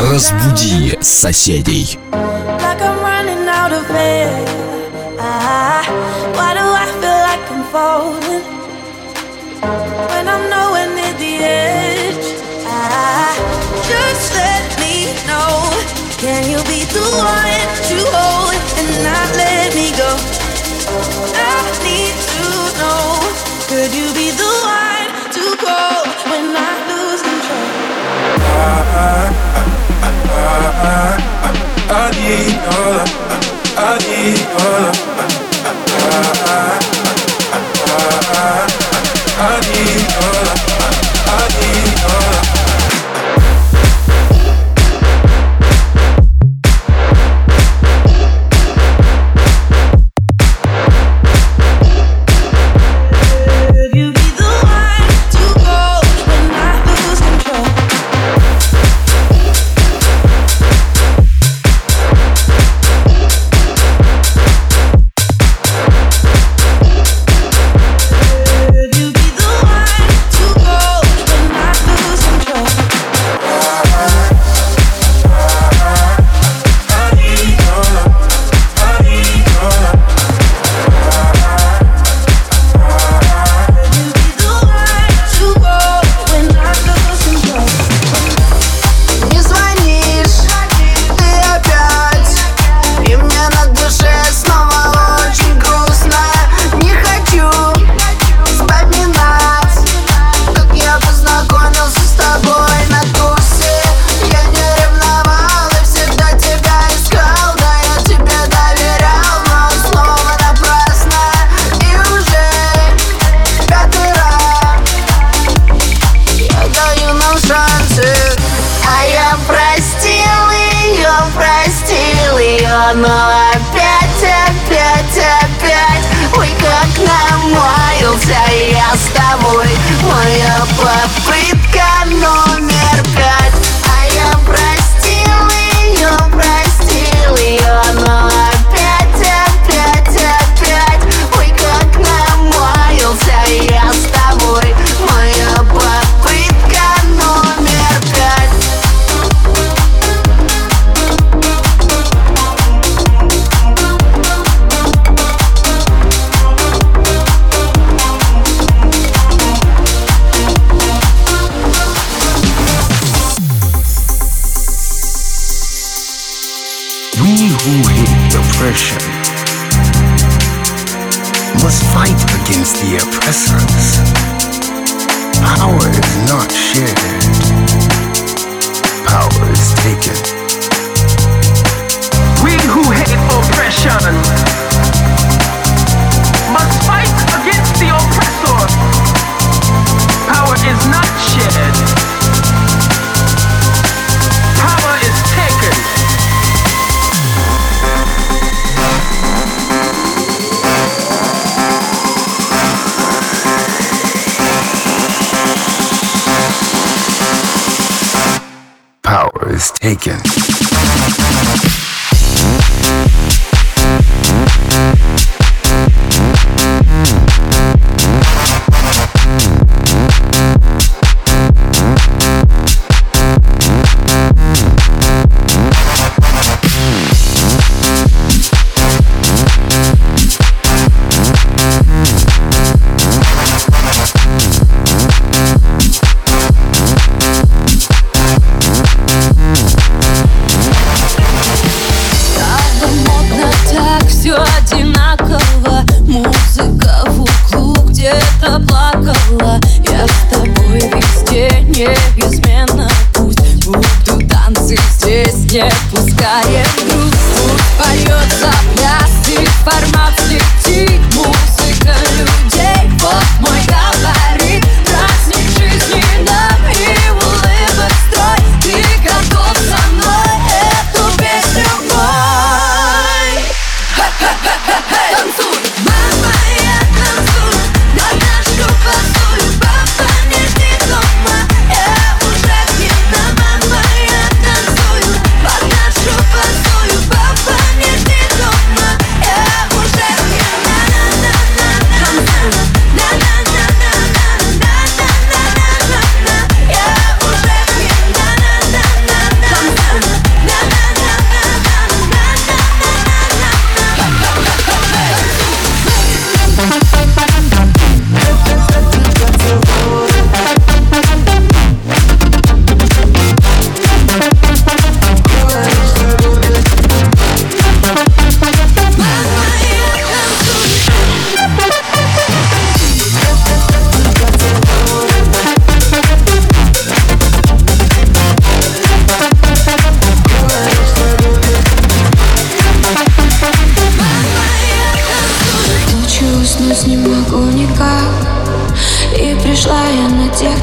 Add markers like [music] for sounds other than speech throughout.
Разбуди соседей. like I'm running out of air. Ah, why do I feel like I'm falling when I'm nowhere near the edge? Ah, just let me know. Can you be the one to hold and not let me go? I need to know. Could you be the one to call when I lose control? I I, I, I need all of, I need all of, I, I, I fight against the oppressors. Power is not shared, power is taken. We who hate oppression must fight against the oppressor. Power is not shared. Hey не пускаем грусть Пусть поется пляс формат слетит Музыка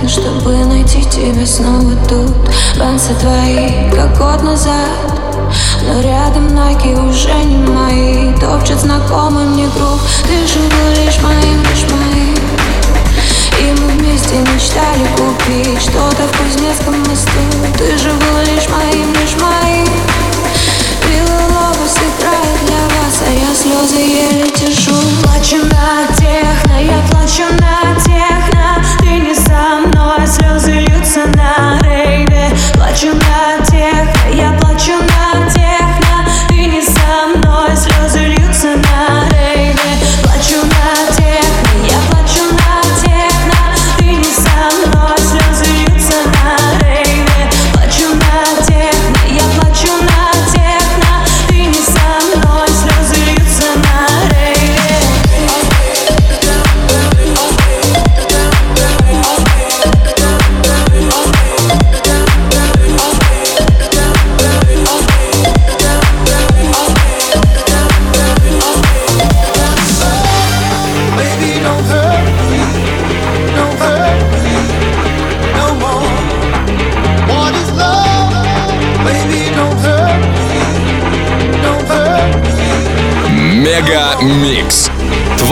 чтобы найти тебя снова тут. Танцы твои, как год назад. Но рядом ноги уже не мои. Топчет знакомый мне грув Ты же был лишь моим, лишь моим. И мы вместе мечтали купить Что-то в Кузнецком мосту. Ты же был лишь моим, лишь моим. Белолова сыграет для вас А я слезы еле тяжу Плачу на тех, но я плачу на тех.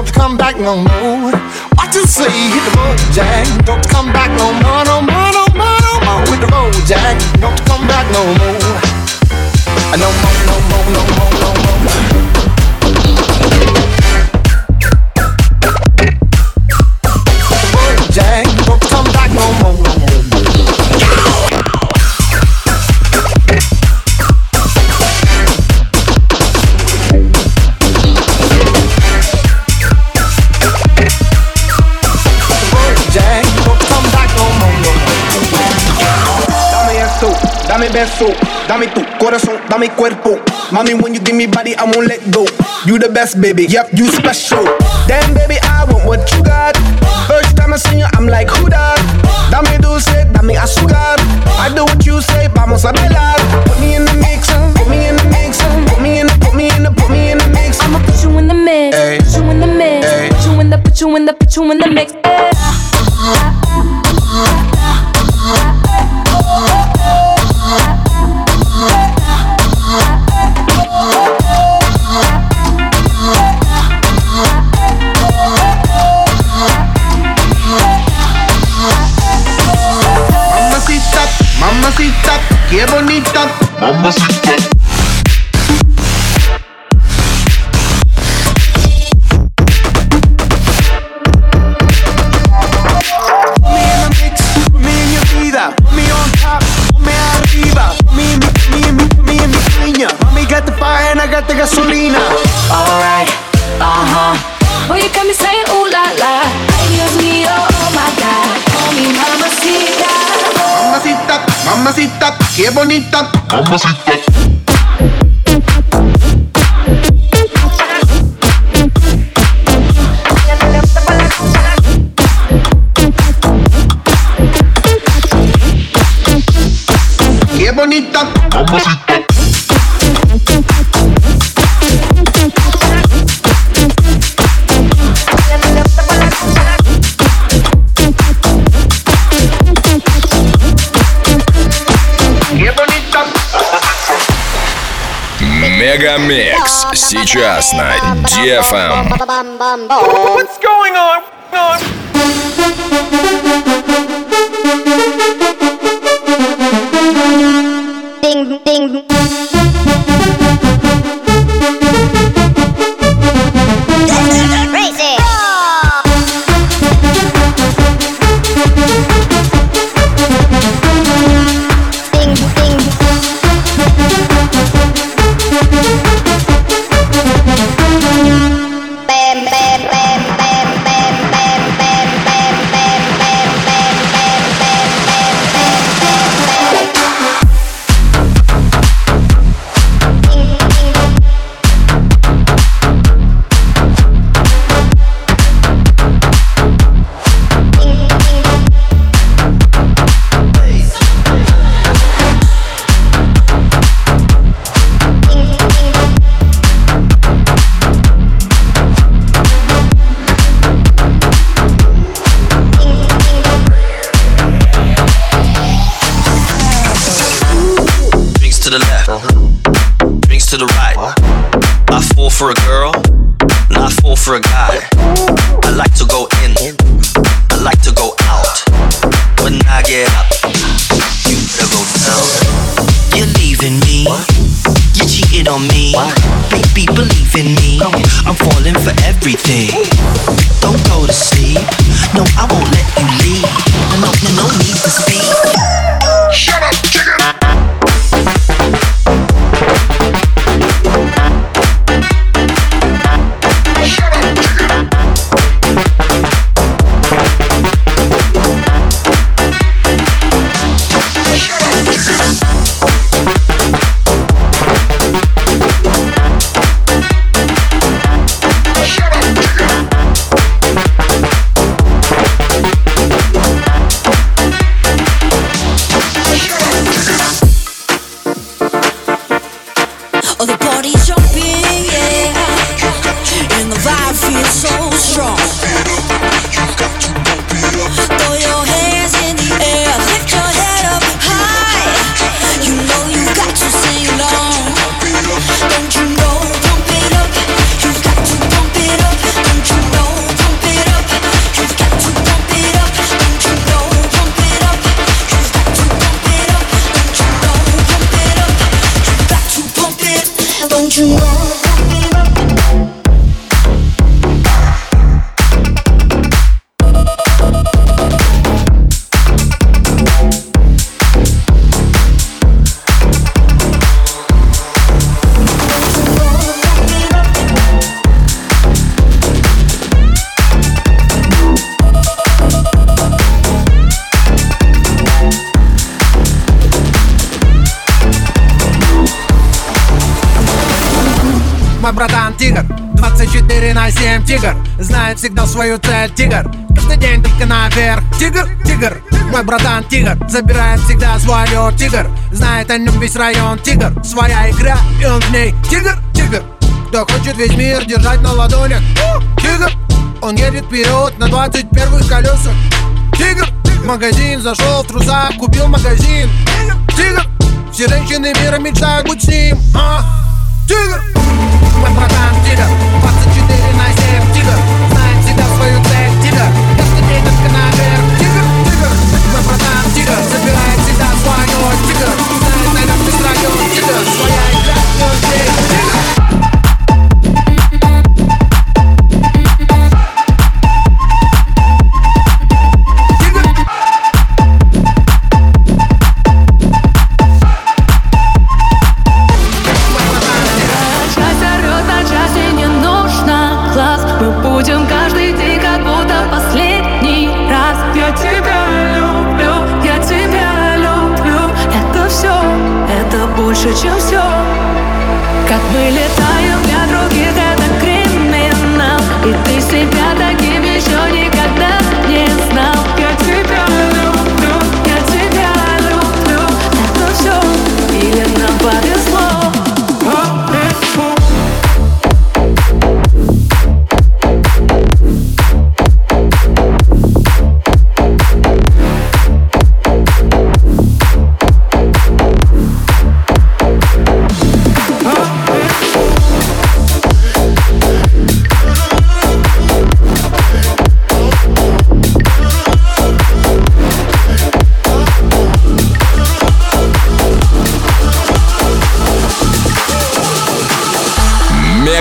Don't come back no more. What you say? Hit the road, Jag. Don't come back no more, no more, no more, no more with the road, Jag. Don't come back No more, no more, beso, dame tu corazón, dame cuerpo. Mommy, when you give me body, I won't let go. You the best, baby. Yep, you special. Damn, baby, I want what you got. First time I see you, I'm like, who that? Dame dulce, dame azúcar. I do what you say, vamos a bailar. Put me in the mix, put me in the mix, put me in the, put me in the, put me in the mix. I'ma put you in the mix, Ay. put you in the mix, Ay. put you in the, put you in the, put you in the mix. Mamacita, [laughs] qué bonita. Mamacita. Qué bonita. Qué Qué bonita. Qué Мегамикс сейчас на DFM. What's going on? Ding, ding. For a guy. I like to go in, I like to go out. When I get up, you better go down. You're leaving me, you cheated on me. Baby, believe in me, I'm falling for everything. Don't go to sleep, no, I won't let you leave. No, no, no need to speak. Знает всегда свою цель. Тигр Каждый день только наверх. Тигр, тигр Мой братан тигр. Забирает всегда свой лед. Тигр Знает о нем весь район. Тигр Своя игра и он в ней. Тигр, тигр Кто хочет весь мир держать на ладонях? Тигр Он едет вперед на 21 колесах. Тигр В магазин зашел в трусах Купил магазин. Тигр Все женщины мира мечтают быть с ним? Тигр мой братан тигр 24 на 7 тигр всегда свою цель. Тигр Каждый день только наверх. Тигр, тигр Мой братан тигр Забирает всегда свое. Тигр Знает на нем весь район тигр Своя игра он здесь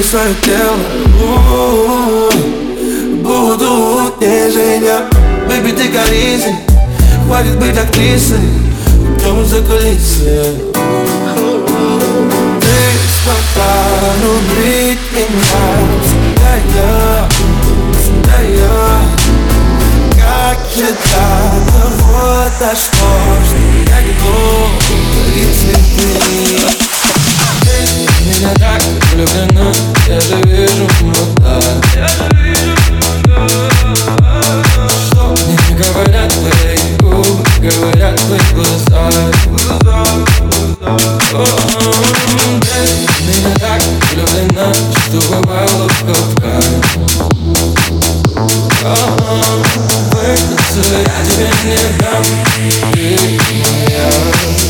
Мне свое тело. У-у-у. Буду нежен Бэби, ты корисен Хватит быть актрисой. Идем за кулисы. Ты смогла любить меня. Всегда я, всегда я. Как же того дошло Что я не цветы меня так влюблена, я же вижу вот так Что мне не говорят твои губы, говорят твои глаза? Меня так влюблена, что бывало в Кавказе Выпиться я тебе не дам, ты моя